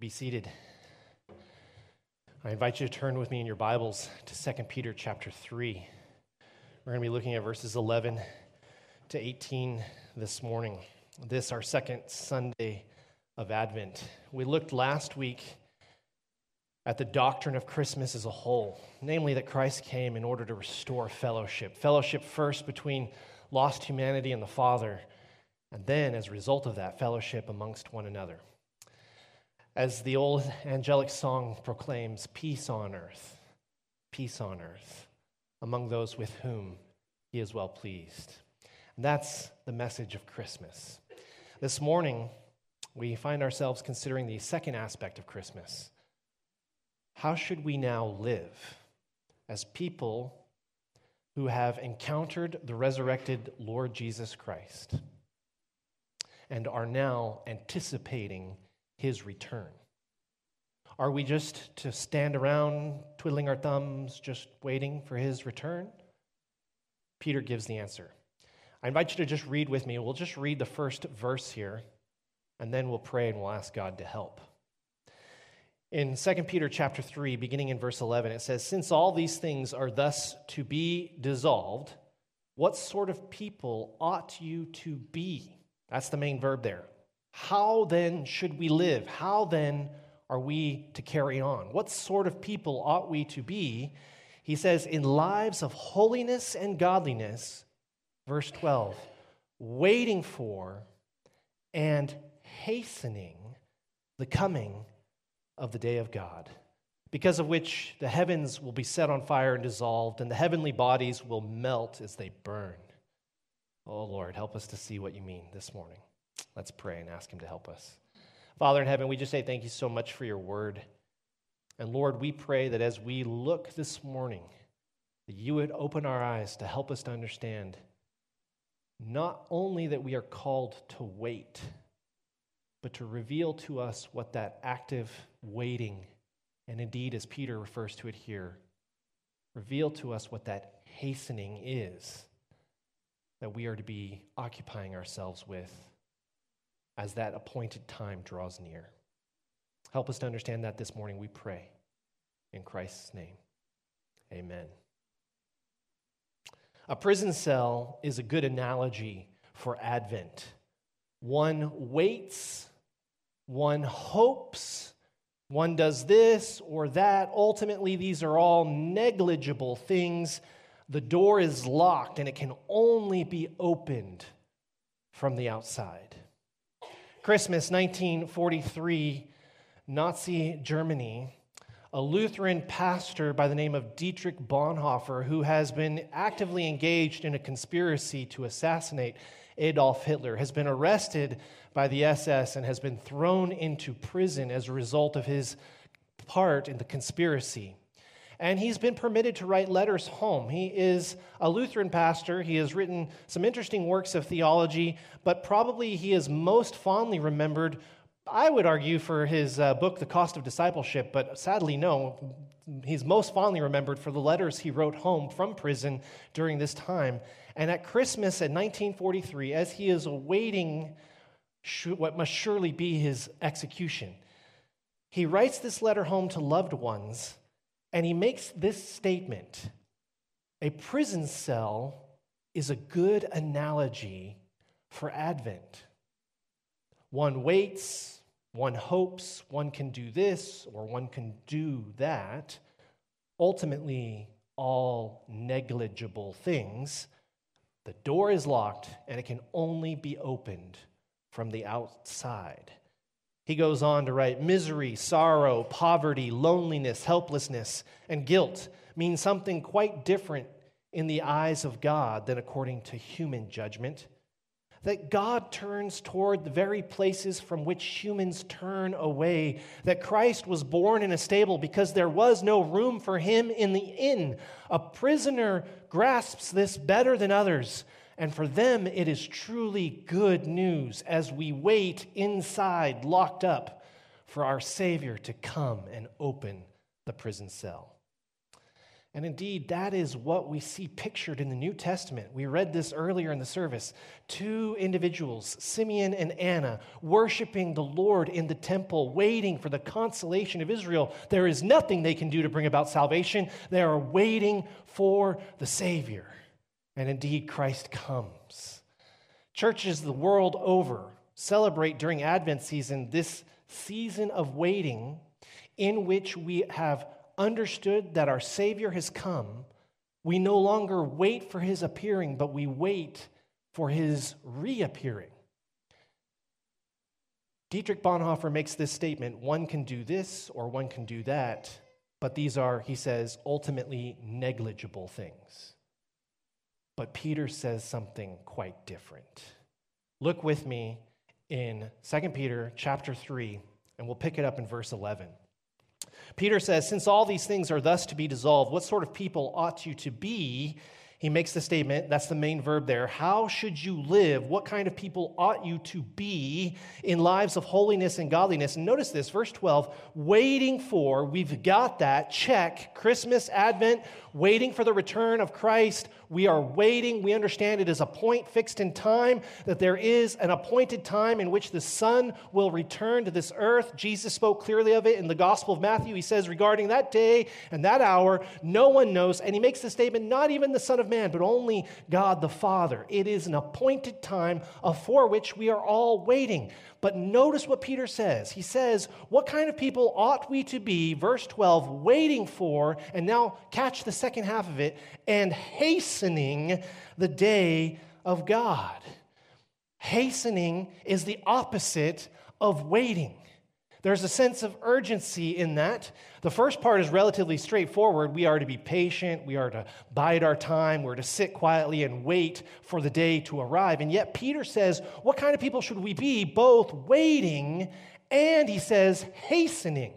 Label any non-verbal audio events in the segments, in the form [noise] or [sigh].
Be seated. I invite you to turn with me in your Bibles to 2 Peter chapter 3. We're going to be looking at verses 11 to 18 this morning. This, our second Sunday of Advent. We looked last week at the doctrine of Christmas as a whole, namely that Christ came in order to restore fellowship. Fellowship first between lost humanity and the Father, and then, as a result of that, fellowship amongst one another as the old angelic song proclaims, peace on earth, peace on earth, among those with whom he is well pleased. And that's the message of Christmas. This morning, we find ourselves considering the second aspect of Christmas. How should we now live as people who have encountered the resurrected Lord Jesus Christ and are now anticipating his return? Are we just to stand around twiddling our thumbs, just waiting for his return? Peter gives the answer. I invite you to just read with me. We'll just read the first verse here, and then we'll pray and we'll ask God to help. In 2 Peter chapter 3, beginning in verse 11, it says, Since all these things are thus to be dissolved, what sort of people ought you to be? That's the main verb there. How then should we live? How then are we to carry on? What sort of people ought we to be? He says, in lives of holiness and godliness, verse 12, waiting for and hastening the coming of the day of God, because of which the heavens will be set on fire and dissolved, and the heavenly bodies will melt as they burn. Oh Lord, help us to see what you mean this morning. Let's pray and ask Him to help us. Father in heaven, we just say thank you so much for your word. And Lord, we pray that as we look this morning, that you would open our eyes to help us to understand not only that we are called to wait, but to reveal to us what that active waiting, and indeed, as Peter refers to it here, reveal to us what that hastening is that we are to be occupying ourselves with as that appointed time draws near. Help us to understand that this morning, we pray. In Christ's name, amen. A prison cell is a good analogy for Advent. One waits, one hopes, one does this or that. Ultimately, these are all negligible things. The door is locked and it can only be opened from the outside. Christmas 1943, Nazi Germany, a Lutheran pastor by the name of Dietrich Bonhoeffer, who has been actively engaged in a conspiracy to assassinate Adolf Hitler, has been arrested by the SS and has been thrown into prison as a result of his part in the conspiracy and he's been permitted to write letters home. He is a Lutheran pastor. He has written some interesting works of theology, but probably he is most fondly remembered, I would argue, for his uh, book, The Cost of Discipleship, but sadly, no. He's most fondly remembered for the letters he wrote home from prison during this time. And at Christmas in 1943, as he is awaiting what must surely be his execution, he writes this letter home to loved ones and he makes this statement A prison cell is a good analogy for Advent. One waits, one hopes, one can do this or one can do that. Ultimately, all negligible things. The door is locked and it can only be opened from the outside. He goes on to write misery, sorrow, poverty, loneliness, helplessness, and guilt mean something quite different in the eyes of God than according to human judgment. That God turns toward the very places from which humans turn away. That Christ was born in a stable because there was no room for him in the inn. A prisoner grasps this better than others and for them, it is truly good news as we wait inside, locked up, for our Savior to come and open the prison cell. And indeed, that is what we see pictured in the New Testament. We read this earlier in the service. Two individuals, Simeon and Anna, worshiping the Lord in the temple, waiting for the consolation of Israel. There is nothing they can do to bring about salvation. They are waiting for the Savior. And indeed, Christ comes. Churches the world over celebrate during Advent season this season of waiting in which we have understood that our Savior has come, we no longer wait for his appearing, but we wait for his reappearing. Dietrich Bonhoeffer makes this statement one can do this or one can do that, but these are, he says, ultimately negligible things. But Peter says something quite different. Look with me in 2 Peter chapter 3, and we'll pick it up in verse 11. Peter says, Since all these things are thus to be dissolved, what sort of people ought you to be? He makes the statement, that's the main verb there. How should you live? What kind of people ought you to be in lives of holiness and godliness? And notice this, verse 12, waiting for, we've got that, check, Christmas, Advent, waiting for the return of Christ. We are waiting. We understand it is a point fixed in time, that there is an appointed time in which the Son will return to this earth. Jesus spoke clearly of it in the Gospel of Matthew. He says, regarding that day and that hour, no one knows. And he makes the statement, not even the Son of Man, but only God the Father. It is an appointed time for which we are all waiting. But notice what Peter says. He says, What kind of people ought we to be, verse 12, waiting for, and now catch the second half of it, and hastening the day of God. Hastening is the opposite of waiting. There's a sense of urgency in that. The first part is relatively straightforward. We are to be patient, we are to bide our time, we're to sit quietly and wait for the day to arrive. And yet, Peter says, What kind of people should we be? Both waiting and, he says, hastening.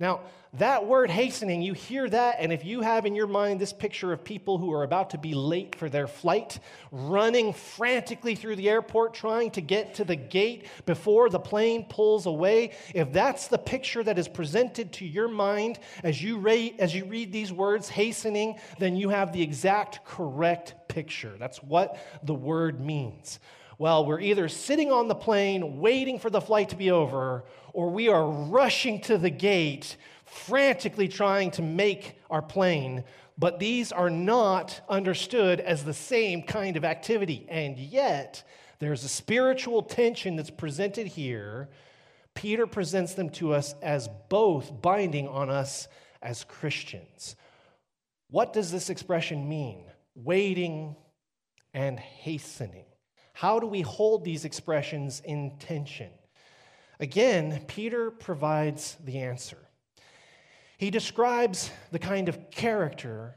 Now, that word hastening, you hear that, and if you have in your mind this picture of people who are about to be late for their flight, running frantically through the airport trying to get to the gate before the plane pulls away, if that's the picture that is presented to your mind as you, read, as you read these words, hastening, then you have the exact correct picture. That's what the word means. Well, we're either sitting on the plane waiting for the flight to be over, or we are rushing to the gate frantically trying to make our plane, but these are not understood as the same kind of activity. And yet, there's a spiritual tension that's presented here. Peter presents them to us as both binding on us as Christians. What does this expression mean? Waiting and hastening. How do we hold these expressions in tension? Again, Peter provides the answer. He describes the kind of character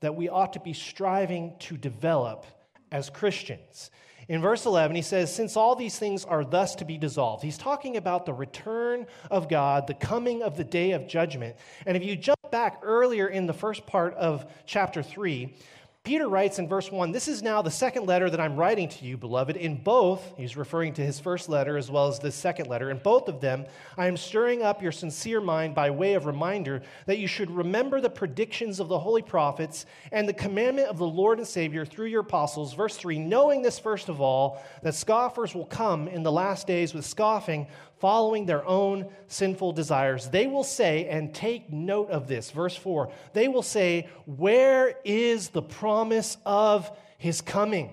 that we ought to be striving to develop as Christians. In verse 11, he says, Since all these things are thus to be dissolved, he's talking about the return of God, the coming of the day of judgment. And if you jump back earlier in the first part of chapter 3, Peter writes in verse 1 This is now the second letter that I'm writing to you, beloved. In both, he's referring to his first letter as well as this second letter. In both of them, I am stirring up your sincere mind by way of reminder that you should remember the predictions of the holy prophets and the commandment of the Lord and Savior through your apostles. Verse 3 Knowing this, first of all, that scoffers will come in the last days with scoffing, following their own sinful desires. They will say, and take note of this, verse 4 they will say, Where is the promise of his coming?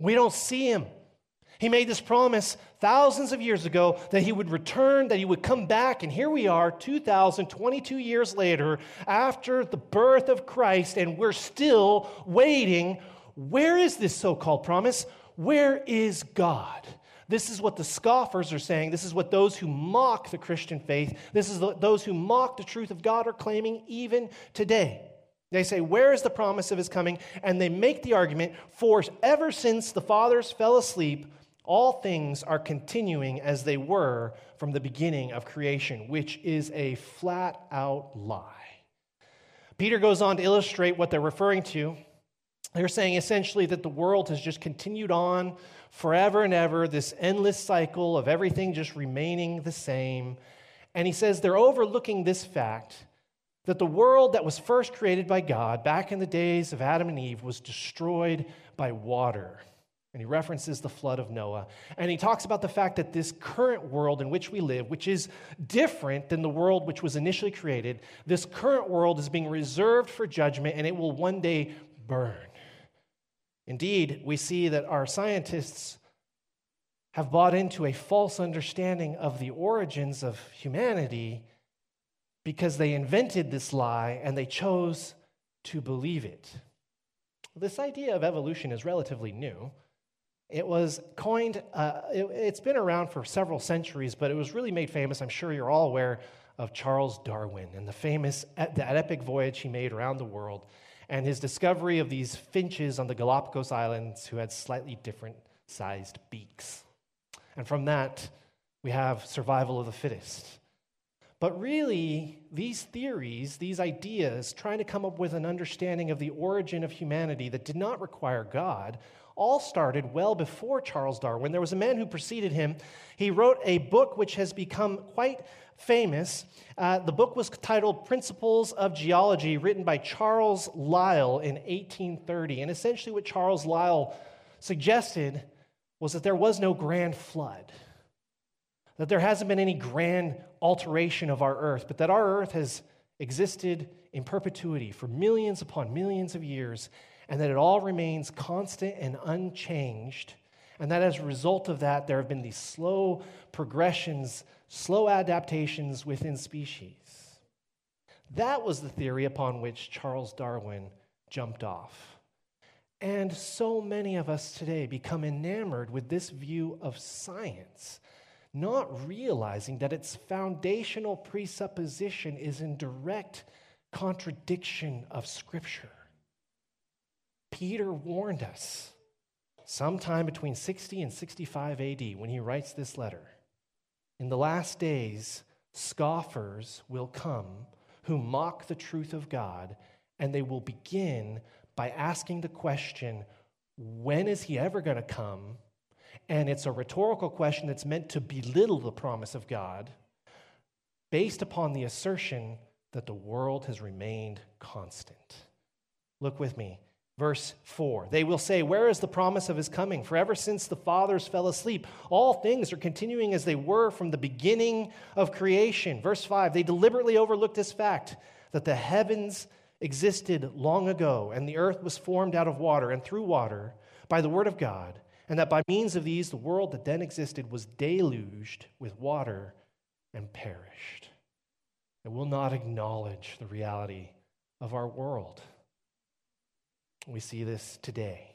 We don't see him. He made this promise thousands of years ago that he would return, that he would come back, and here we are 2,022 years later after the birth of Christ, and we're still waiting. Where is this so called promise? Where is God? This is what the scoffers are saying. This is what those who mock the Christian faith, this is what those who mock the truth of God are claiming even today. They say, Where is the promise of his coming? And they make the argument, For ever since the fathers fell asleep, all things are continuing as they were from the beginning of creation, which is a flat out lie. Peter goes on to illustrate what they're referring to. They're saying essentially that the world has just continued on forever and ever, this endless cycle of everything just remaining the same. And he says they're overlooking this fact that the world that was first created by God back in the days of Adam and Eve was destroyed by water. And he references the flood of Noah. And he talks about the fact that this current world in which we live, which is different than the world which was initially created, this current world is being reserved for judgment and it will one day burn. Indeed, we see that our scientists have bought into a false understanding of the origins of humanity because they invented this lie and they chose to believe it. This idea of evolution is relatively new. It was coined, uh, it, has been around for several centuries, but it was really made famous. I'm sure you're all aware of Charles Darwin and the famous, that epic voyage he made around the world and his discovery of these finches on the Galapagos Islands who had slightly different sized beaks. And from that, we have survival of the fittest. But really, these theories, these ideas, trying to come up with an understanding of the origin of humanity that did not require God, all started well before Charles Darwin. There was a man who preceded him. He wrote a book which has become quite famous. Uh, the book was titled Principles of Geology, written by Charles Lyell in 1830. And essentially, what Charles Lyell suggested was that there was no grand flood, that there hasn't been any grand alteration of our earth, but that our earth has existed in perpetuity for millions upon millions of years and that it all remains constant and unchanged. And that as a result of that, there have been these slow progressions, slow adaptations within species. That was the theory upon which Charles Darwin jumped off. And so many of us today become enamored with this view of science, not realizing that its foundational presupposition is in direct contradiction of Scripture. Peter warned us sometime between 60 and 65 AD when he writes this letter. In the last days, scoffers will come who mock the truth of God, and they will begin by asking the question, when is he ever going to come? And it's a rhetorical question that's meant to belittle the promise of God based upon the assertion that the world has remained constant. Look with me Verse 4 They will say, Where is the promise of his coming? For ever since the fathers fell asleep, all things are continuing as they were from the beginning of creation. Verse 5 They deliberately overlooked this fact that the heavens existed long ago, and the earth was formed out of water and through water by the word of God, and that by means of these the world that then existed was deluged with water and perished. It will not acknowledge the reality of our world. We see this today.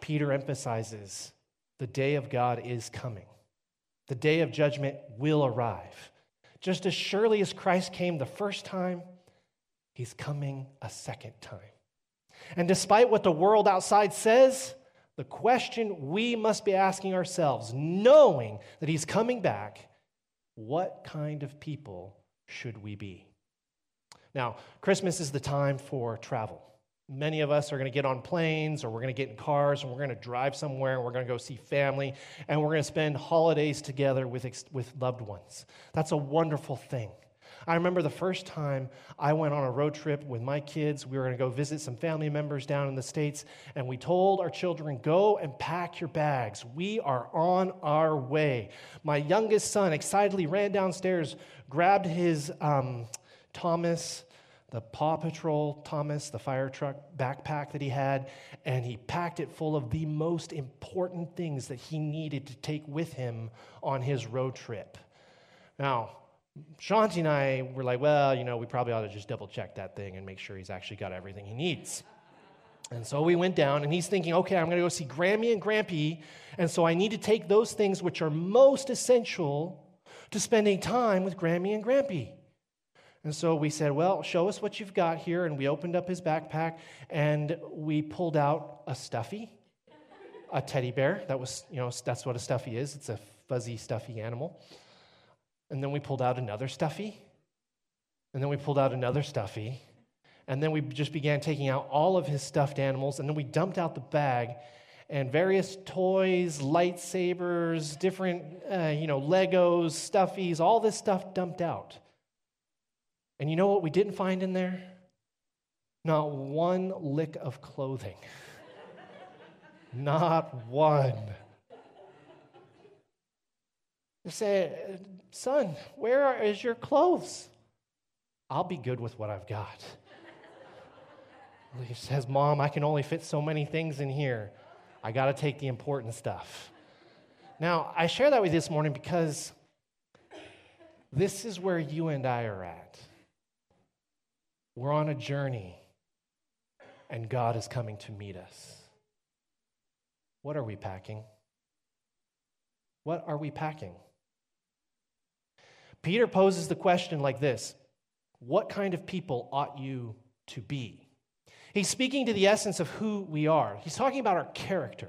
Peter emphasizes the day of God is coming. The day of judgment will arrive. Just as surely as Christ came the first time, he's coming a second time. And despite what the world outside says, the question we must be asking ourselves, knowing that he's coming back, what kind of people should we be? Now, Christmas is the time for travel. Many of us are going to get on planes or we're going to get in cars and we're going to drive somewhere and we're going to go see family and we're going to spend holidays together with, with loved ones. That's a wonderful thing. I remember the first time I went on a road trip with my kids. We were going to go visit some family members down in the States, and we told our children, Go and pack your bags. We are on our way. My youngest son excitedly ran downstairs, grabbed his um, Thomas the Paw Patrol Thomas, the fire truck backpack that he had, and he packed it full of the most important things that he needed to take with him on his road trip. Now, Shanti and I were like, well, you know, we probably ought to just double check that thing and make sure he's actually got everything he needs. And so we went down, and he's thinking, okay, I'm going to go see Grammy and Grampy, and so I need to take those things which are most essential to spending time with Grammy and Grampy. And so we said, Well, show us what you've got here. And we opened up his backpack and we pulled out a stuffy, a teddy bear. That was, you know, that's what a stuffy is it's a fuzzy, stuffy animal. And then we pulled out another stuffy. And then we pulled out another stuffy. And then we just began taking out all of his stuffed animals. And then we dumped out the bag and various toys, lightsabers, different, uh, you know, Legos, stuffies, all this stuff dumped out. And you know what we didn't find in there? Not one lick of clothing. [laughs] Not one. They say, Son, where is your clothes? I'll be good with what I've got. He says, Mom, I can only fit so many things in here. I got to take the important stuff. Now, I share that with you this morning because this is where you and I are at. We're on a journey, and God is coming to meet us. What are we packing? What are we packing? Peter poses the question like this What kind of people ought you to be? He's speaking to the essence of who we are. He's talking about our character.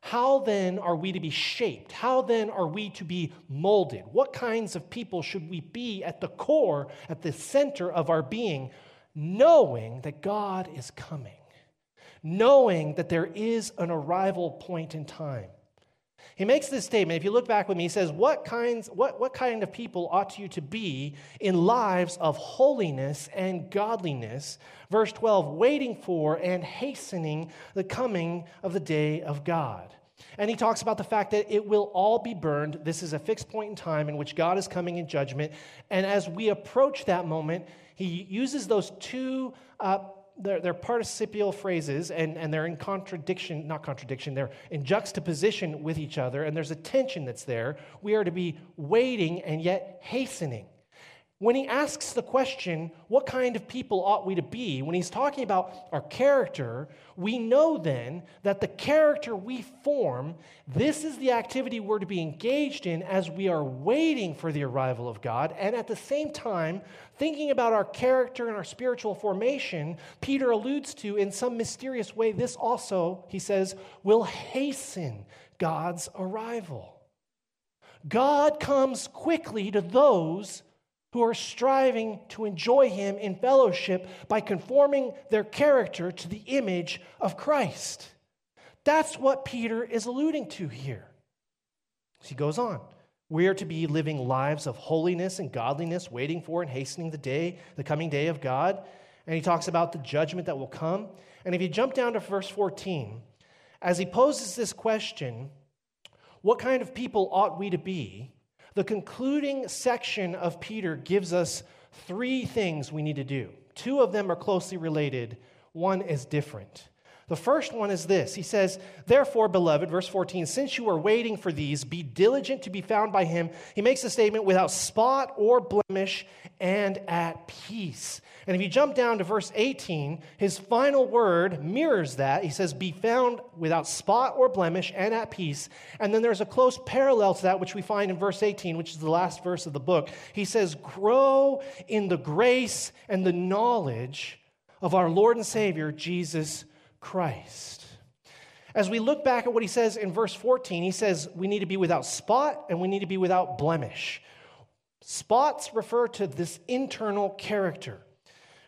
How then are we to be shaped? How then are we to be molded? What kinds of people should we be at the core, at the center of our being, knowing that God is coming, knowing that there is an arrival point in time? He makes this statement. If you look back with me, he says, What, kinds, what, what kind of people ought you to be in lives of holiness and godliness? Verse 12, waiting for and hastening the coming of the day of God. And he talks about the fact that it will all be burned. This is a fixed point in time in which God is coming in judgment. And as we approach that moment, he uses those two uh, they're, they're participial phrases and, and they're in contradiction, not contradiction, they're in juxtaposition with each other, and there's a tension that's there. We are to be waiting and yet hastening. When he asks the question, what kind of people ought we to be? When he's talking about our character, we know then that the character we form, this is the activity we're to be engaged in as we are waiting for the arrival of God. And at the same time, thinking about our character and our spiritual formation, Peter alludes to in some mysterious way, this also, he says, will hasten God's arrival. God comes quickly to those who are striving to enjoy Him in fellowship by conforming their character to the image of Christ. That's what Peter is alluding to here. He goes on. We are to be living lives of holiness and godliness, waiting for and hastening the day, the coming day of God. And he talks about the judgment that will come. And if you jump down to verse 14, as he poses this question, what kind of people ought we to be? The concluding section of Peter gives us three things we need to do. Two of them are closely related, one is different. The first one is this He says, Therefore, beloved, verse 14, since you are waiting for these, be diligent to be found by him. He makes a statement without spot or blemish and at peace. And if you jump down to verse 18, his final word mirrors that. He says, Be found without spot or blemish and at peace. And then there's a close parallel to that, which we find in verse 18, which is the last verse of the book. He says, Grow in the grace and the knowledge of our Lord and Savior, Jesus Christ. As we look back at what he says in verse 14, he says we need to be without spot and we need to be without blemish. Spots refer to this internal character.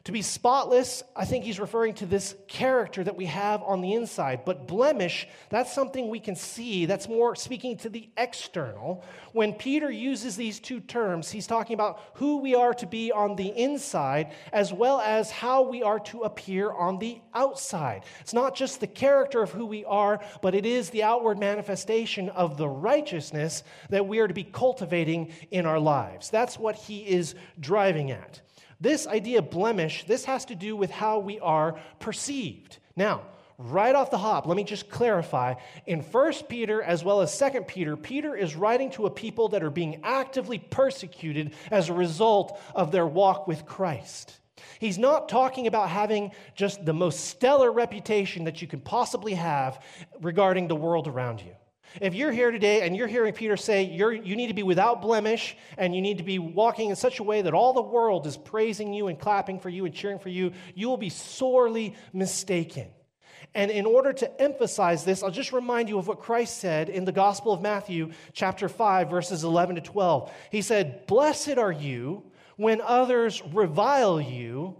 To be spotless, I think he's referring to this character that we have on the inside. But blemish, that's something we can see. That's more speaking to the external. When Peter uses these two terms, he's talking about who we are to be on the inside as well as how we are to appear on the outside. It's not just the character of who we are, but it is the outward manifestation of the righteousness that we are to be cultivating in our lives. That's what he is driving at. This idea of blemish, this has to do with how we are perceived. Now, right off the hop, let me just clarify. In 1 Peter as well as 2 Peter, Peter is writing to a people that are being actively persecuted as a result of their walk with Christ. He's not talking about having just the most stellar reputation that you can possibly have regarding the world around you. If you're here today and you're hearing Peter say you need to be without blemish and you need to be walking in such a way that all the world is praising you and clapping for you and cheering for you, you will be sorely mistaken. And in order to emphasize this, I'll just remind you of what Christ said in the Gospel of Matthew, chapter 5, verses 11 to 12. He said, Blessed are you when others revile you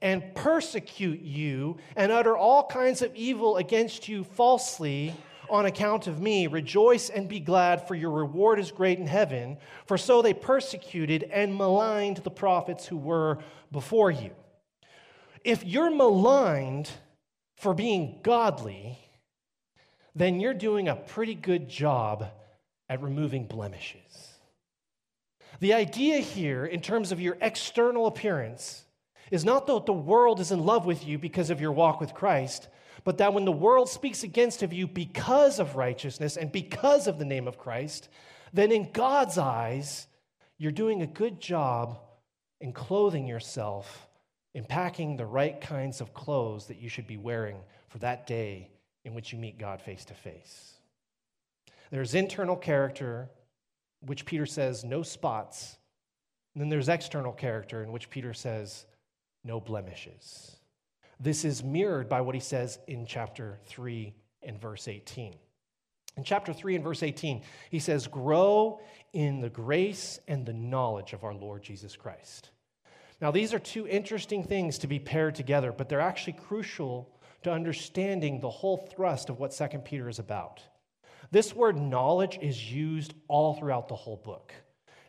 and persecute you and utter all kinds of evil against you falsely on account of me, rejoice and be glad, for your reward is great in heaven. For so they persecuted and maligned the prophets who were before you. If you're maligned for being godly, then you're doing a pretty good job at removing blemishes. The idea here, in terms of your external appearance, is not that the world is in love with you because of your walk with Christ, but that when the world speaks against of you because of righteousness and because of the name of Christ, then in God's eyes, you're doing a good job in clothing yourself, in packing the right kinds of clothes that you should be wearing for that day in which you meet God face to face. There's internal character, which Peter says, no spots. And then there's external character, in which Peter says, no blemishes. This is mirrored by what he says in chapter 3 and verse 18. In chapter 3 and verse 18, he says, Grow in the grace and the knowledge of our Lord Jesus Christ. Now, these are two interesting things to be paired together, but they're actually crucial to understanding the whole thrust of what 2 Peter is about. This word knowledge is used all throughout the whole book.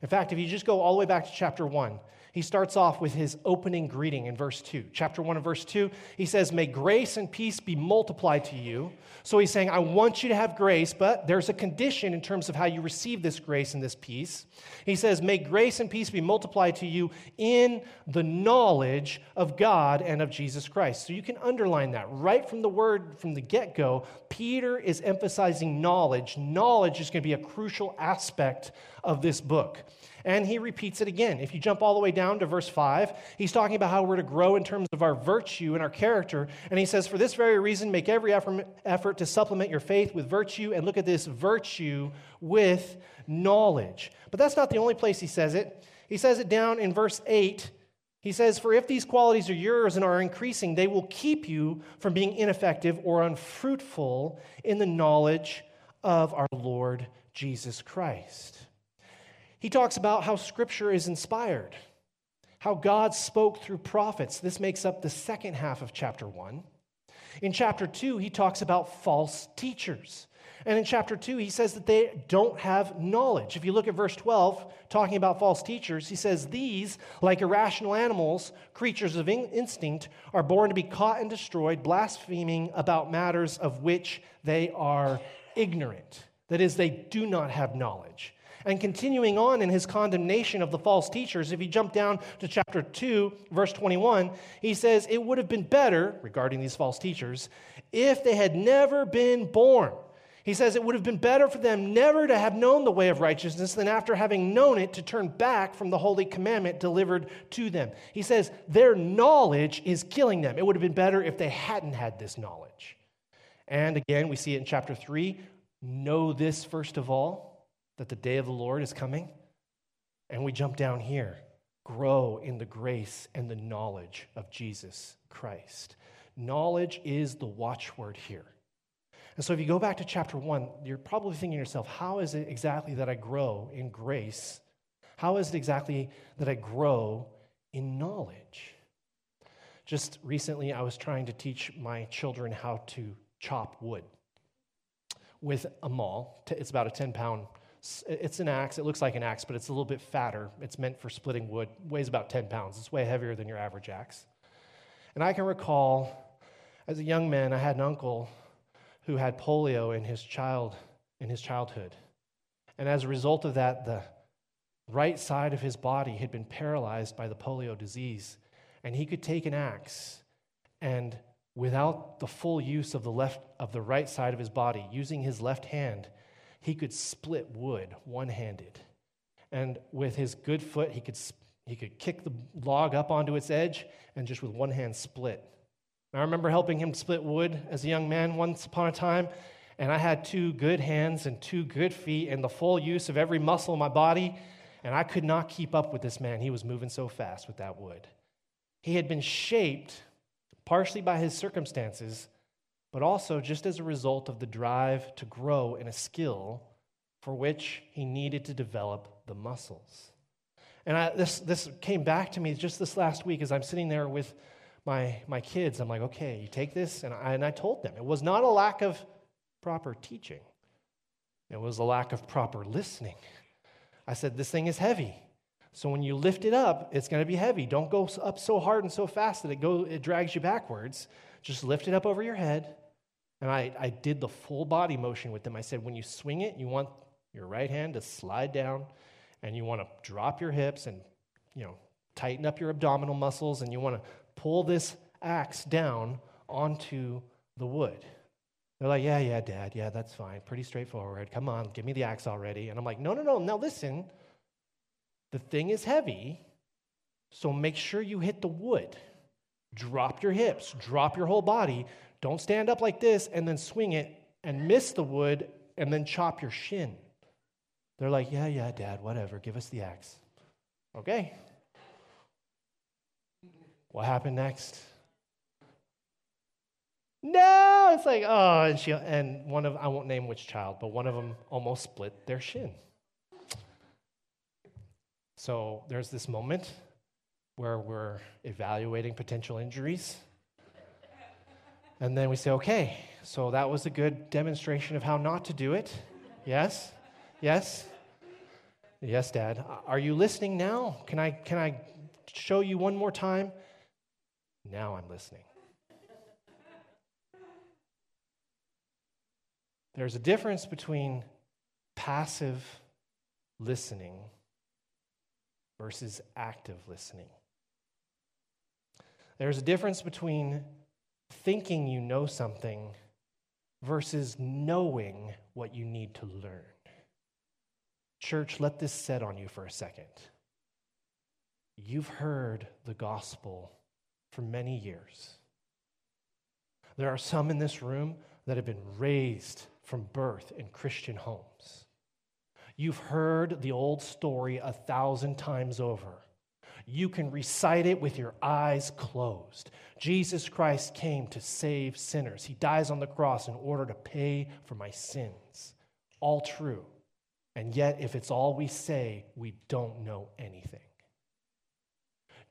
In fact, if you just go all the way back to chapter 1, he starts off with his opening greeting in verse 2. Chapter 1 and verse 2, he says, May grace and peace be multiplied to you. So he's saying, I want you to have grace, but there's a condition in terms of how you receive this grace and this peace. He says, May grace and peace be multiplied to you in the knowledge of God and of Jesus Christ. So you can underline that right from the word, from the get go. Peter is emphasizing knowledge. Knowledge is going to be a crucial aspect of this book. And he repeats it again. If you jump all the way down to verse 5, he's talking about how we're to grow in terms of our virtue and our character. And he says, For this very reason, make every effort to supplement your faith with virtue. And look at this virtue with knowledge. But that's not the only place he says it. He says it down in verse 8. He says, For if these qualities are yours and are increasing, they will keep you from being ineffective or unfruitful in the knowledge of our Lord Jesus Christ. He talks about how Scripture is inspired, how God spoke through prophets. This makes up the second half of chapter 1. In chapter 2, he talks about false teachers. And in chapter 2, he says that they don't have knowledge. If you look at verse 12, talking about false teachers, he says, These, like irrational animals, creatures of in- instinct, are born to be caught and destroyed, blaspheming about matters of which they are ignorant. That is, they do not have knowledge. And continuing on in his condemnation of the false teachers, if you jump down to chapter 2, verse 21, he says, It would have been better, regarding these false teachers, if they had never been born. He says it would have been better for them never to have known the way of righteousness than after having known it to turn back from the holy commandment delivered to them. He says their knowledge is killing them. It would have been better if they hadn't had this knowledge. And again, we see it in chapter 3 know this first of all that the day of the Lord is coming. And we jump down here grow in the grace and the knowledge of Jesus Christ. Knowledge is the watchword here. And so if you go back to chapter one, you're probably thinking to yourself, how is it exactly that I grow in grace? How is it exactly that I grow in knowledge? Just recently, I was trying to teach my children how to chop wood with a maul. It's about a 10 pound it's an axe. It looks like an axe, but it's a little bit fatter. It's meant for splitting wood. Weighs about 10 pounds. It's way heavier than your average axe. And I can recall, as a young man, I had an uncle who had polio in his child in his childhood. And as a result of that, the right side of his body had been paralyzed by the polio disease. And he could take an axe and without the full use of the left of the right side of his body, using his left hand, he could split wood one handed. And with his good foot, he could, he could kick the log up onto its edge and just with one hand split. I remember helping him split wood as a young man once upon a time, and I had two good hands and two good feet and the full use of every muscle in my body, and I could not keep up with this man. He was moving so fast with that wood. He had been shaped partially by his circumstances, but also just as a result of the drive to grow in a skill for which he needed to develop the muscles. And I, this, this came back to me just this last week as I'm sitting there with my, my kids. I'm like, okay, you take this. And I, and I told them it was not a lack of proper teaching. It was a lack of proper listening. I said, This thing is heavy. So when you lift it up, it's going to be heavy. Don't go up so hard and so fast that it, go, it drags you backwards. Just lift it up over your head. And I, I did the full body motion with them. I said, when you swing it, you want your right hand to slide down and you want to drop your hips and, you know, tighten up your abdominal muscles and you want to pull this axe down onto the wood. They're like, yeah, yeah, dad, yeah, that's fine. Pretty straightforward. Come on, give me the axe already. And I'm like, no, no, no, now listen. The thing is heavy, so make sure you hit the wood. Drop your hips, drop your whole body. Don't stand up like this and then swing it and miss the wood and then chop your shin. They're like, yeah, yeah, dad, whatever. Give us the axe. Okay. What happened next? No, it's like, oh, and she and one of I won't name which child, but one of them almost split their shin. So there's this moment where we're evaluating potential injuries. And then we say, okay, so that was a good demonstration of how not to do it. Yes? Yes? Yes, Dad. Are you listening now? Can I, can I show you one more time? Now I'm listening. There's a difference between passive listening versus active listening. There's a difference between thinking you know something versus knowing what you need to learn. Church, let this set on you for a second. You've heard the gospel for many years. There are some in this room that have been raised from birth in Christian homes. You've heard the old story a thousand times over. You can recite it with your eyes closed. Jesus Christ came to save sinners. He dies on the cross in order to pay for my sins. All true. And yet, if it's all we say, we don't know anything.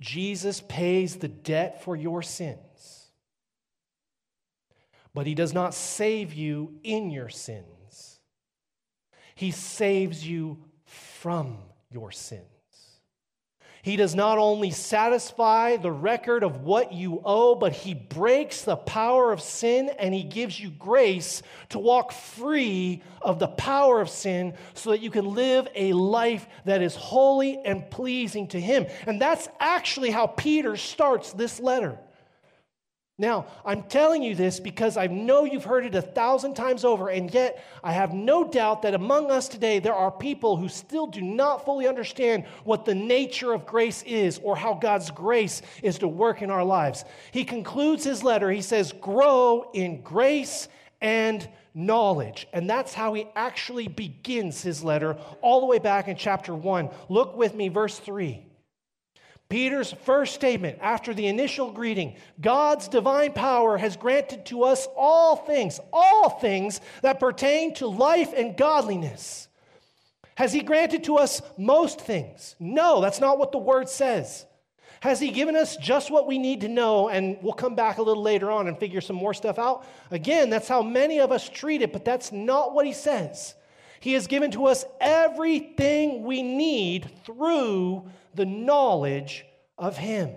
Jesus pays the debt for your sins, but he does not save you in your sins. He saves you from your sins. He does not only satisfy the record of what you owe, but He breaks the power of sin and He gives you grace to walk free of the power of sin so that you can live a life that is holy and pleasing to Him. And that's actually how Peter starts this letter. Now, I'm telling you this because I know you've heard it a thousand times over, and yet I have no doubt that among us today there are people who still do not fully understand what the nature of grace is or how God's grace is to work in our lives. He concludes his letter, he says, Grow in grace and knowledge. And that's how he actually begins his letter, all the way back in chapter 1. Look with me, verse 3. Peter's first statement after the initial greeting God's divine power has granted to us all things, all things that pertain to life and godliness. Has He granted to us most things? No, that's not what the word says. Has He given us just what we need to know? And we'll come back a little later on and figure some more stuff out. Again, that's how many of us treat it, but that's not what He says. He has given to us everything we need through the knowledge of Him.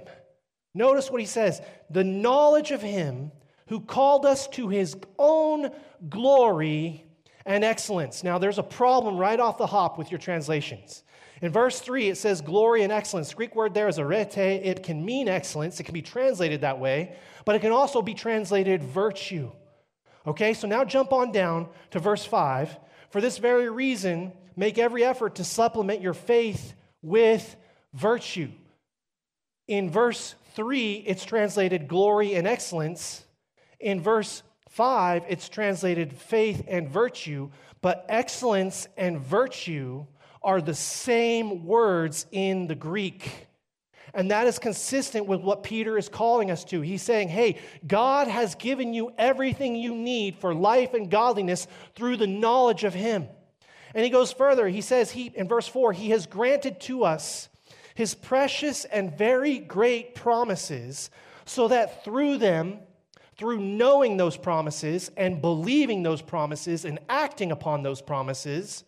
Notice what he says the knowledge of Him who called us to His own glory and excellence. Now, there's a problem right off the hop with your translations. In verse 3, it says glory and excellence. The Greek word there is arete. It can mean excellence, it can be translated that way, but it can also be translated virtue. Okay, so now jump on down to verse 5. For this very reason, make every effort to supplement your faith with virtue. In verse 3, it's translated glory and excellence. In verse 5, it's translated faith and virtue. But excellence and virtue are the same words in the Greek. And that is consistent with what Peter is calling us to. He's saying, hey, God has given you everything you need for life and godliness through the knowledge of Him. And he goes further. He says, he, in verse 4, He has granted to us his precious and very great promises, so that through them, through knowing those promises and believing those promises and acting upon those promises,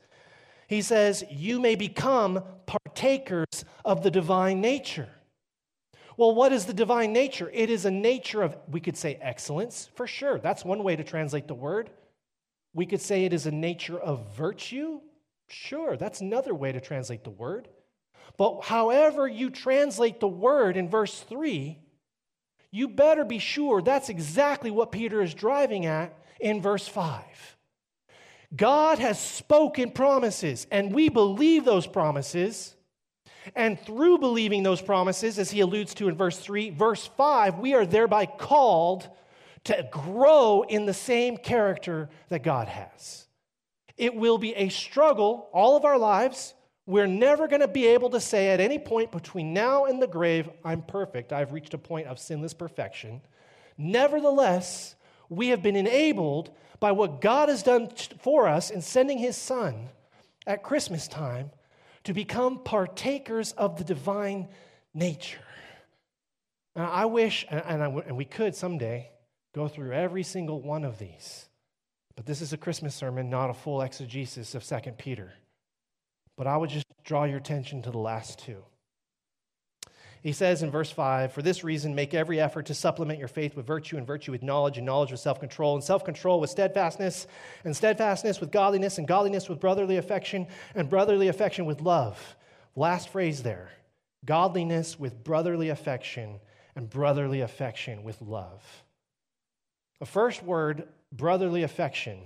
he says, you may become partakers of the divine nature. Well, what is the divine nature? It is a nature of, we could say excellence, for sure. That's one way to translate the word. We could say it is a nature of virtue. Sure, that's another way to translate the word. But however you translate the word in verse 3, you better be sure that's exactly what Peter is driving at in verse 5. God has spoken promises, and we believe those promises. And through believing those promises, as he alludes to in verse 3, verse 5, we are thereby called to grow in the same character that God has. It will be a struggle all of our lives. We're never going to be able to say at any point between now and the grave, I'm perfect. I've reached a point of sinless perfection. Nevertheless, we have been enabled by what God has done for us in sending his son at Christmas time to become partakers of the divine nature. Now, I wish, and, I, and we could someday go through every single one of these, but this is a Christmas sermon, not a full exegesis of 2 Peter. But I would just draw your attention to the last two. He says in verse 5 For this reason, make every effort to supplement your faith with virtue, and virtue with knowledge, and knowledge with self control, and self control with steadfastness, and steadfastness with godliness, and godliness with brotherly affection, and brotherly affection with love. Last phrase there godliness with brotherly affection, and brotherly affection with love. The first word, brotherly affection,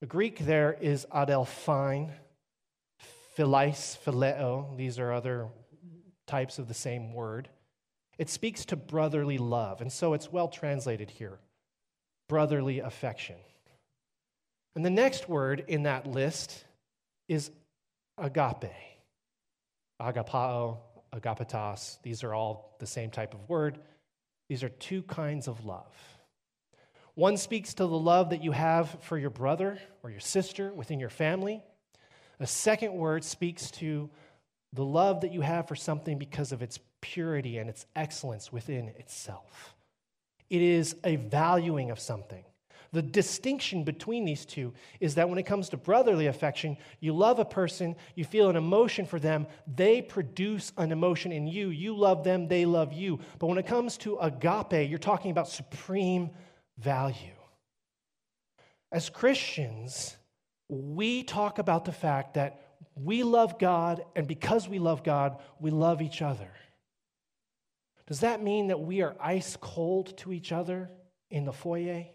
the Greek there is adelphine, philais, phileo. These are other types of the same word. It speaks to brotherly love, and so it's well translated here brotherly affection. And the next word in that list is agape. Agapao, agapetos, these are all the same type of word. These are two kinds of love. One speaks to the love that you have for your brother or your sister within your family. A second word speaks to the love that you have for something because of its purity and its excellence within itself. It is a valuing of something. The distinction between these two is that when it comes to brotherly affection, you love a person, you feel an emotion for them, they produce an emotion in you. You love them, they love you. But when it comes to agape, you're talking about supreme value. As Christians, we talk about the fact that we love God, and because we love God, we love each other. Does that mean that we are ice cold to each other in the foyer?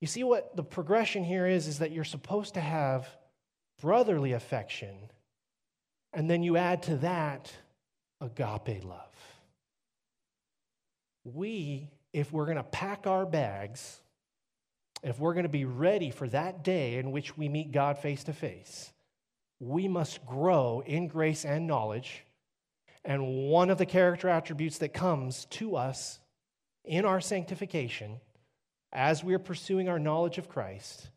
You see what the progression here is is that you're supposed to have brotherly affection, and then you add to that agape love. We, if we're going to pack our bags if we're going to be ready for that day in which we meet God face to face, we must grow in grace and knowledge. And one of the character attributes that comes to us in our sanctification as we are pursuing our knowledge of Christ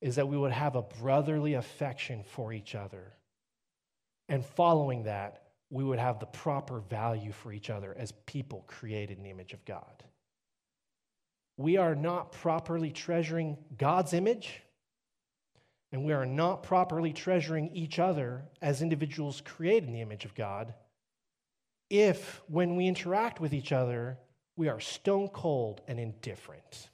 is that we would have a brotherly affection for each other. And following that, we would have the proper value for each other as people created in the image of God we are not properly treasuring God's image, and we are not properly treasuring each other as individuals created in the image of God, if when we interact with each other, we are stone cold and indifferent.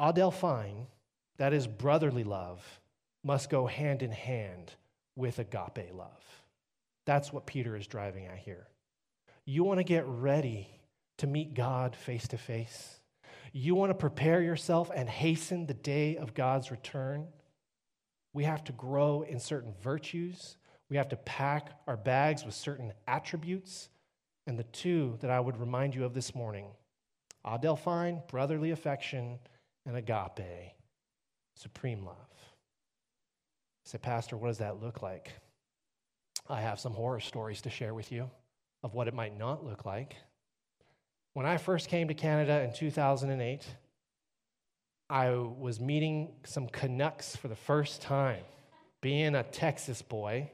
Adelphine, that is brotherly love, must go hand in hand with agape love. That's what Peter is driving at here. You want to get ready to meet God face to face. You want to prepare yourself and hasten the day of God's return. We have to grow in certain virtues. We have to pack our bags with certain attributes. And the two that I would remind you of this morning Adelphine, brotherly affection, and agape, supreme love. I say, Pastor, what does that look like? I have some horror stories to share with you of what it might not look like. When I first came to Canada in 2008, I was meeting some Canucks for the first time. Being a Texas boy,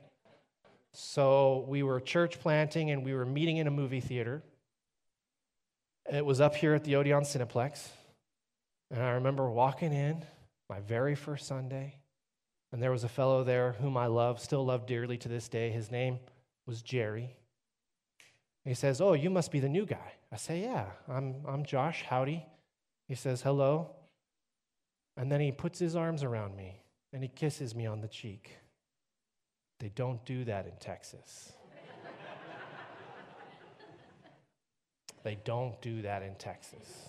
So we were church planting and we were meeting in a movie theater. It was up here at the Odeon Cineplex. And I remember walking in my very first Sunday, and there was a fellow there whom I love, still love dearly to this day. His name was Jerry. He says, Oh, you must be the new guy. I say, Yeah, I'm, I'm Josh. Howdy. He says, Hello. And then he puts his arms around me and he kisses me on the cheek. They don't do that in Texas. [laughs] they don't do that in Texas.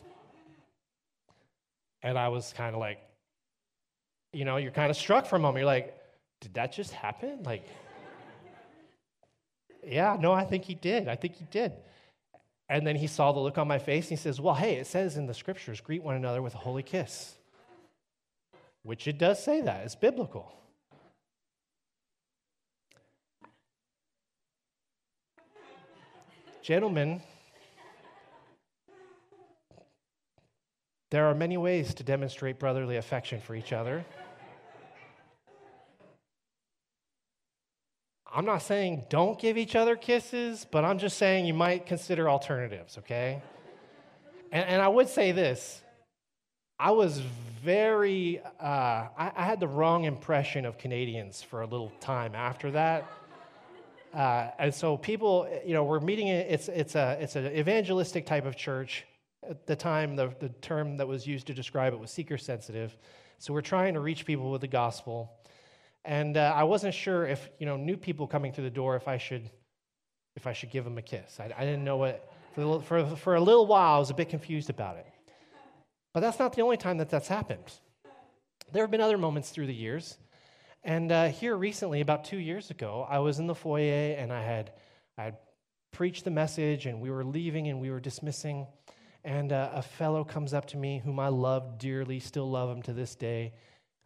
And I was kind of like, you know, you're kind of struck for a moment. You're like, did that just happen? Like, yeah, no, I think he did. I think he did. And then he saw the look on my face and he says, Well, hey, it says in the scriptures, greet one another with a holy kiss. Which it does say that. It's biblical. Gentlemen, there are many ways to demonstrate brotherly affection for each other. I'm not saying don't give each other kisses, but I'm just saying you might consider alternatives, okay? And, and I would say this I was very, uh, I, I, had the wrong impression of Canadians for a little time after that. Uh, and so people, you know, we're meeting, it's, it's, a, it's an evangelistic type of church. At the time, the, the term that was used to describe it was seeker sensitive. So we're trying to reach people with the gospel. And uh, I wasn't sure if, you know, new people coming through the door, if I should, if I should give them a kiss. I, I didn't know what, for, for, for a little while, I was a bit confused about it. But that's not the only time that that's happened. There have been other moments through the years. And uh, here recently, about two years ago, I was in the foyer and I had, I had preached the message and we were leaving and we were dismissing. And uh, a fellow comes up to me whom I love dearly, still love him to this day.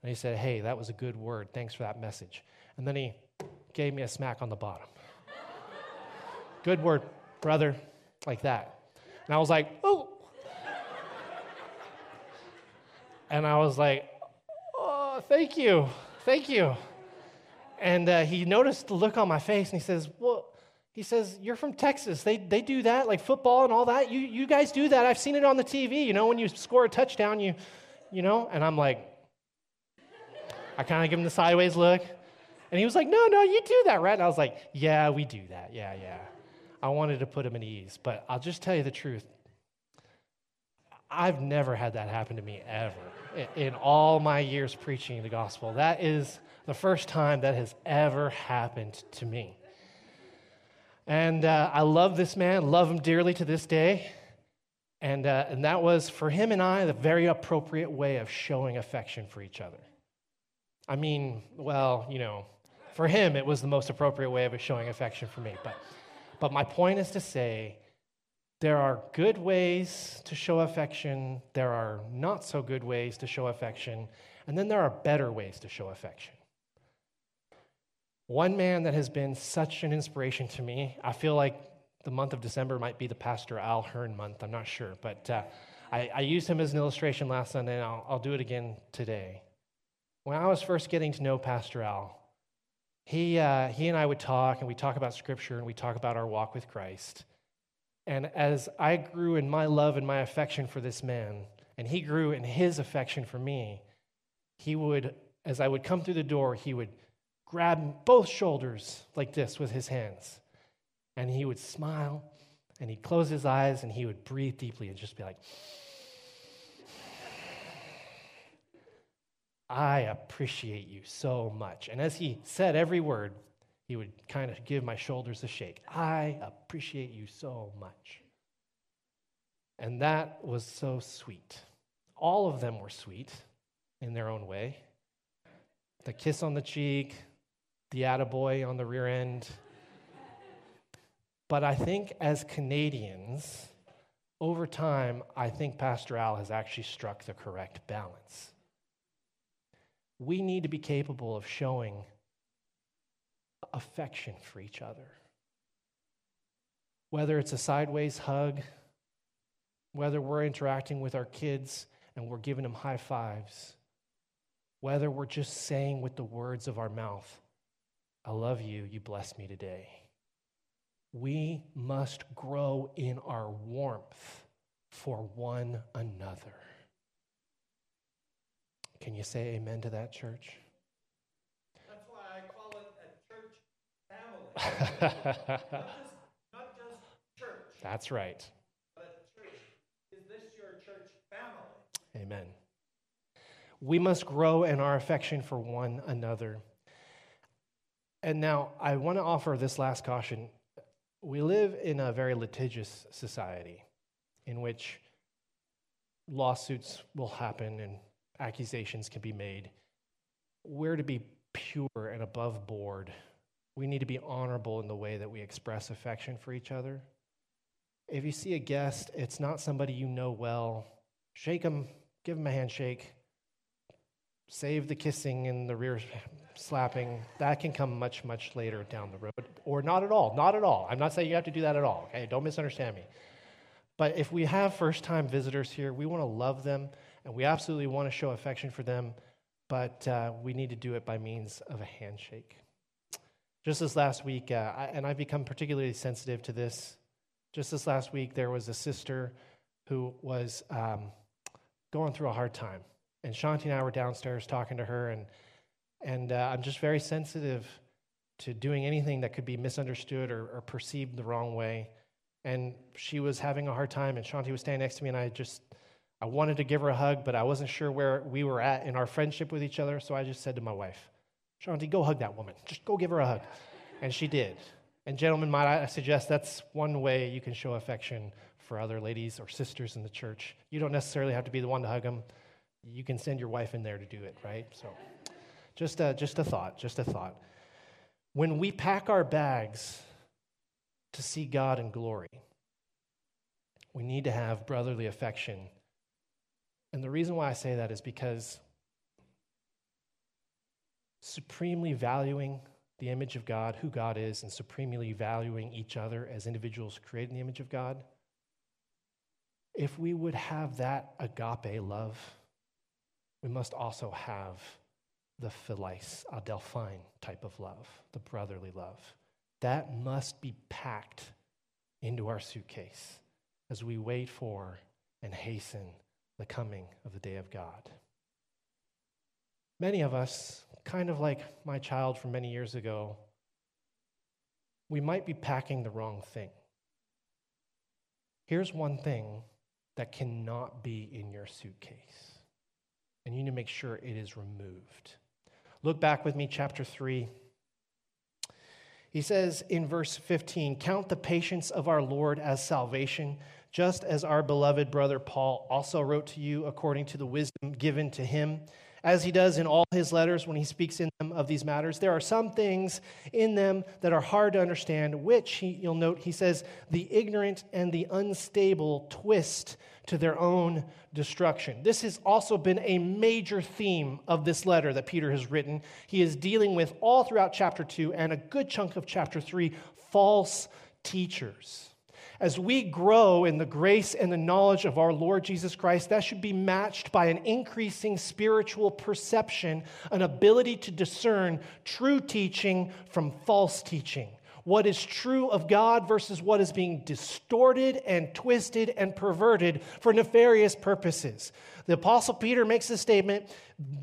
And he said, Hey, that was a good word. Thanks for that message. And then he gave me a smack on the bottom. good word, brother, like that. And I was like, Oh. and I was like, Oh, thank you. Thank you. And uh, he noticed the look on my face and he says, Well, he says, You're from Texas. They, they do that, like football and all that. You, you guys do that. I've seen it on the TV. You know, when you score a touchdown, you, you know? And I'm like, I kind of give him the sideways look. And he was like, No, no, you do that, right? And I was like, Yeah, we do that. Yeah, yeah. I wanted to put him at ease. But I'll just tell you the truth. I've never had that happen to me ever in all my years preaching the gospel. That is the first time that has ever happened to me. And uh, I love this man, love him dearly to this day. And, uh, and that was, for him and I, the very appropriate way of showing affection for each other. I mean, well, you know, for him, it was the most appropriate way of showing affection for me. But, but my point is to say, there are good ways to show affection, there are not so good ways to show affection, and then there are better ways to show affection. One man that has been such an inspiration to me, I feel like the month of December might be the Pastor Al Hearn month, I'm not sure, but uh, I, I, used him as an illustration last Sunday, and I'll, I'll do it again today. When I was first getting to know Pastor Al, he, uh, he and I would talk, and we talk about Scripture, and we talk about our walk with Christ. And as I grew in my love and my affection for this man, and he grew in his affection for me, he would, as I would come through the door, he would grab both shoulders like this with his hands. And he would smile, and he'd close his eyes, and he would breathe deeply and just be like, I appreciate you so much. And as he said every word, he would kind of give my shoulders a shake. I appreciate you so much. And that was so sweet. All of them were sweet in their own way. The kiss on the cheek, the attaboy on the rear end. But I think as Canadians, over time, I think Pastor Al has actually struck the correct balance. We need to be capable of showing affection for each other. Whether it's a sideways hug, whether we're interacting with our kids and we're giving them high fives, whether we're just saying with the words of our mouth, I love you. You bless me today. We must grow in our warmth for one another. Can you say amen to that, church? That's why I call it a church family. [laughs] not, just, not just church, That's right. but church. Is this your church family? Amen. We must grow in our affection for one another. And now I want to offer this last caution. We live in a very litigious society in which lawsuits will happen and accusations can be made. We're to be pure and above board. We need to be honorable in the way that we express affection for each other. If you see a guest, it's not somebody you know well, shake them, give them a handshake, save the kissing and the rear slapping. That can come much, much later down the road, or not at all. Not at all. I'm not saying you have to do that at all, okay? Don't misunderstand me. But if we have first time visitors here, we want to love them and we absolutely want to show affection for them, but uh, we need to do it by means of a handshake. Just this last week, uh, I, and I've become particularly sensitive to this. Just this last week, there was a sister who was um, going through a hard time. And Shanti and I were downstairs talking to her, and, and uh, I'm just very sensitive to doing anything that could be misunderstood or, or perceived the wrong way. And she was having a hard time, and Shanti was standing next to me, and I just I wanted to give her a hug, but I wasn't sure where we were at in our friendship with each other. So I just said to my wife, Shanti, go hug that woman. Just go give her a hug. And she did. And, gentlemen, might I suggest that's one way you can show affection for other ladies or sisters in the church. You don't necessarily have to be the one to hug them, you can send your wife in there to do it, right? So, just a, just a thought, just a thought. When we pack our bags to see God in glory, we need to have brotherly affection and the reason why I say that is because supremely valuing the image of God, who God is, and supremely valuing each other as individuals created in the image of God, if we would have that agape love, we must also have the philais, adelphine type of love, the brotherly love. That must be packed into our suitcase as we wait for and hasten the coming of the day of God. Many of us, kind of like my child from many years ago, we might be packing the wrong thing. Here's one thing that cannot be in your suitcase, and you need to make sure it is removed. Look back with me, chapter 3. He says in verse 15, Count the patience of our Lord as salvation just as our beloved brother Paul also wrote to you according to the wisdom given to him, as he does in all his letters when he speaks in them of these matters. There are some things in them that are hard to understand, which he, you'll note he says the ignorant and the unstable twist to their own destruction. This has also been a major theme of this letter that Peter has written. He is dealing with all throughout chapter 2 and a good chunk of chapter 3 false teachers. As we grow in the grace and the knowledge of our Lord Jesus Christ, that should be matched by an increasing spiritual perception, an ability to discern true teaching from false teaching. What is true of God versus what is being distorted and twisted and perverted for nefarious purposes. The Apostle Peter makes a statement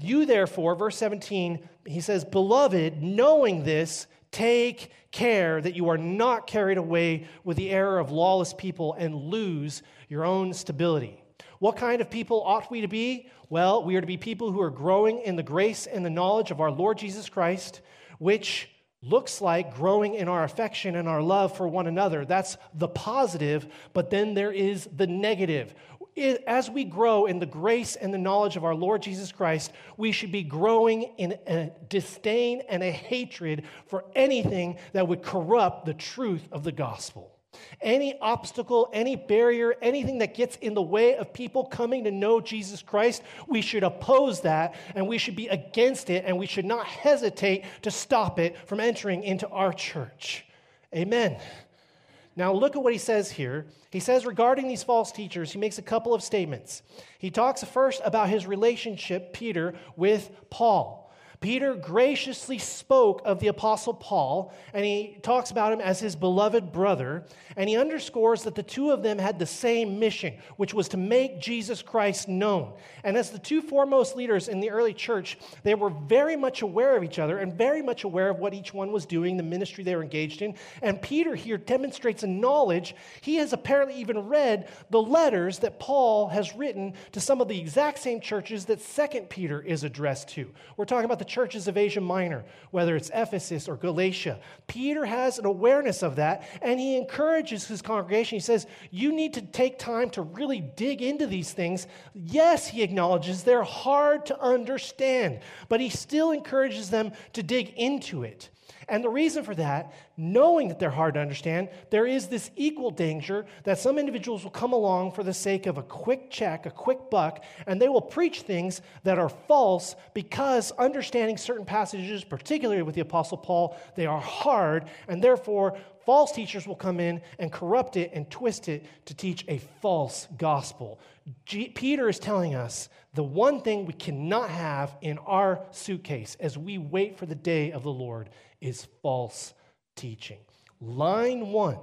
You, therefore, verse 17, he says, Beloved, knowing this, Take care that you are not carried away with the error of lawless people and lose your own stability. What kind of people ought we to be? Well, we are to be people who are growing in the grace and the knowledge of our Lord Jesus Christ, which looks like growing in our affection and our love for one another. That's the positive, but then there is the negative as we grow in the grace and the knowledge of our Lord Jesus Christ, we should be growing in a disdain and a hatred for anything that would corrupt the truth of the gospel. Any obstacle, any barrier, anything that gets in the way of people coming to know Jesus Christ, we should oppose that and we should be against it and we should not hesitate to stop it from entering into our church. Amen. Now, look at what he says here. He says regarding these false teachers, he makes a couple of statements. He talks first about his relationship, Peter, with Paul. Peter graciously spoke of the Apostle Paul, and he talks about him as his beloved brother, and he underscores that the two of them had the same mission, which was to make Jesus Christ known. And as the two foremost leaders in the early church, they were very much aware of each other and very much aware of what each one was doing, the ministry they were engaged in. And Peter here demonstrates a knowledge. He has apparently even read the letters that Paul has written to some of the exact same churches that Second Peter is addressed to. We're talking about the churches of Asia Minor, whether it's Ephesus or Galatia. Peter has an awareness of that, and he encourages his congregation. He says, You need to take time to really dig into these things. Yes, he acknowledges they're hard to understand, but he still encourages them to dig into it. And the reason for that, knowing that they're hard to understand, there is this equal danger that some individuals will come along for the sake of a quick check, a quick buck, and they will preach things that are false because understanding certain passages, particularly with the Apostle Paul, they are hard, and therefore false teachers will come in and corrupt it and twist it to teach a false gospel. G- Peter is telling us the one thing we cannot have in our suitcase as we wait for the day of the Lord is false teaching. Line one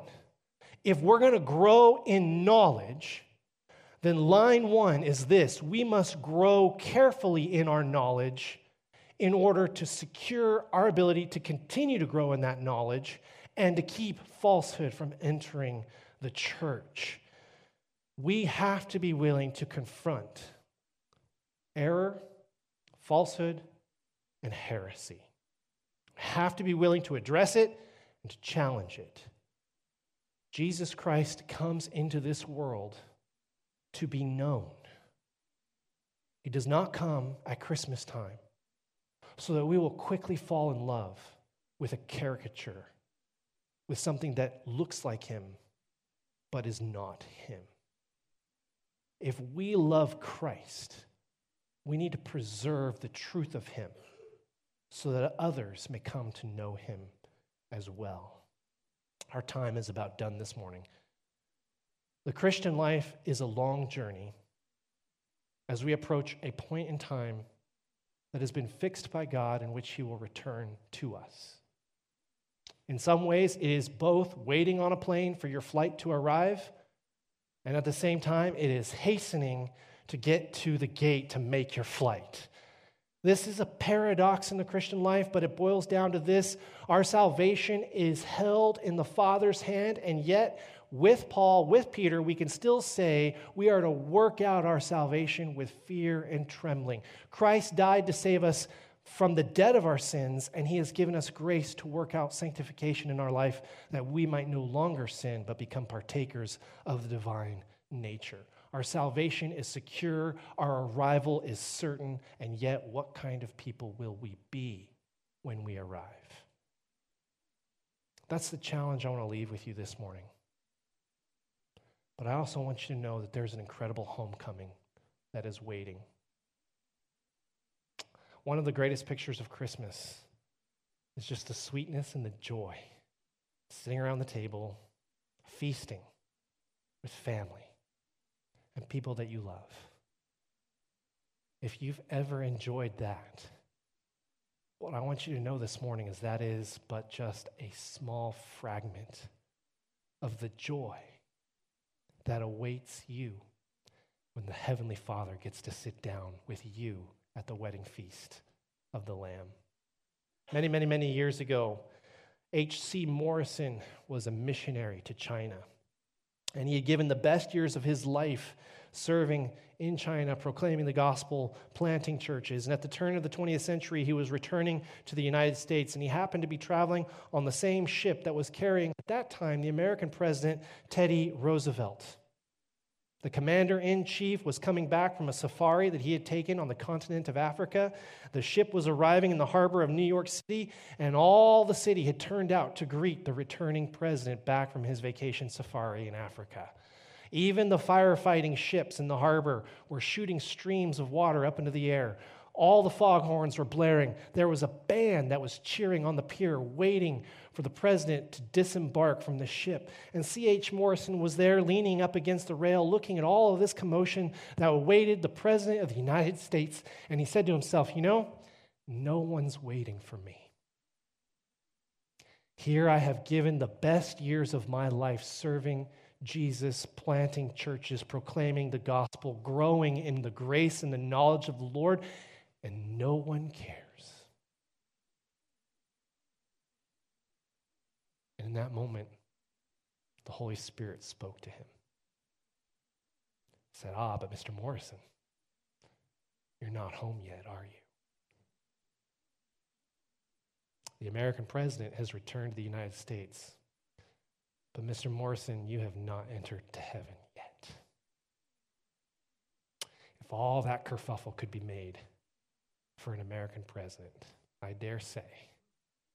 if we're going to grow in knowledge, then line one is this we must grow carefully in our knowledge in order to secure our ability to continue to grow in that knowledge and to keep falsehood from entering the church. We have to be willing to confront error, falsehood, and heresy have to be willing to address it and to challenge it. Jesus Christ comes into this world to be known. He does not come at Christmas time so that we will quickly fall in love with a caricature, with something that looks like him but is not him. If we love Christ, we need to preserve the truth of him so that others may come to know him as well. Our time is about done this morning. The Christian life is a long journey as we approach a point in time that has been fixed by God in which he will return to us. In some ways, it is both waiting on a plane for your flight to arrive, and at the same time, it is hastening to get to the gate to make your flight. This is a paradox in the Christian life, but it boils down to this our salvation is held in the Father's hand, and yet, with Paul, with Peter, we can still say we are to work out our salvation with fear and trembling. Christ died to save us from the debt of our sins, and he has given us grace to work out sanctification in our life that we might no longer sin, but become partakers of the divine nature. Our salvation is secure, our arrival is certain, and yet, what kind of people will we be when we arrive? That's the challenge I want to leave with you this morning. But I also want you to know that there's an incredible homecoming that is waiting. One of the greatest pictures of Christmas is just the sweetness and the joy, sitting around the table, feasting with family and people that you love. If you've ever enjoyed that, what I want you to know this morning is that is but just a small fragment of the joy that awaits you when the Heavenly Father gets to sit down with you at the wedding feast of the Lamb. Many, many, many years ago, H.C. Morrison was a missionary to China. And he had given the best years of his life serving in China, proclaiming the gospel, planting churches. And at the turn of the 20th century, he was returning to the United States, and he happened to be traveling on the same ship that was carrying, at that time, the American president, Teddy Roosevelt. The commander in chief was coming back from a safari that he had taken on the continent of Africa. The ship was arriving in the harbor of New York City, and all the city had turned out to greet the returning president back from his vacation safari in Africa. Even the firefighting ships in the harbor were shooting streams of water up into the air. All the foghorns were blaring. There was a band that was cheering on the pier, waiting for the president to disembark from the ship. And C.H. Morrison was there leaning up against the rail, looking at all of this commotion that awaited the president of the United States. And he said to himself, You know, no one's waiting for me. Here I have given the best years of my life serving Jesus, planting churches, proclaiming the gospel, growing in the grace and the knowledge of the Lord, and no one cares. And in that moment, the Holy Spirit spoke to him. Said, Ah, but Mr. Morrison, you're not home yet, are you? The American president has returned to the United States. But, Mr. Morrison, you have not entered to heaven yet. If all that kerfuffle could be made for an American president, I dare say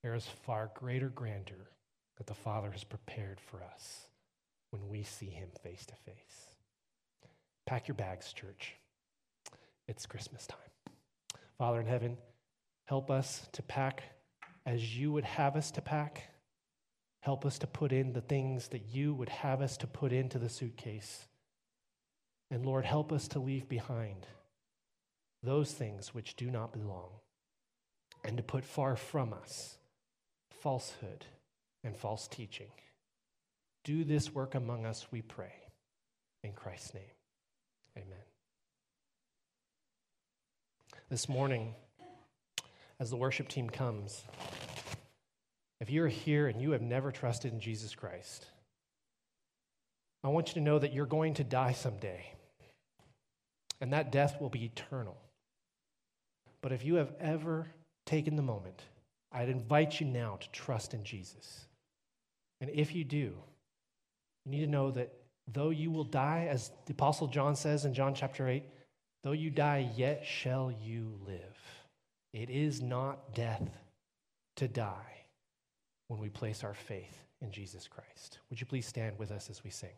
there is far greater grandeur that the Father has prepared for us when we see him face to face. Pack your bags, church. It's Christmas time. Father in heaven, help us to pack as you would have us to pack. Help us to put in the things that you would have us to put into the suitcase. And Lord, help us to leave behind those things which do not belong and to put far from us falsehood and false teaching. Do this work among us, we pray. In Christ's name, amen. This morning, as the worship team comes, if you're here and you have never trusted in Jesus Christ, I want you to know that you're going to die someday, and that death will be eternal. But if you have ever taken the moment, I'd invite you now to trust in Jesus. And if you do, you need to know that though you will die, as the Apostle John says in John chapter 8, though you die, yet shall you live. It is not death to die when we place our faith in Jesus Christ. Would you please stand with us as we sing?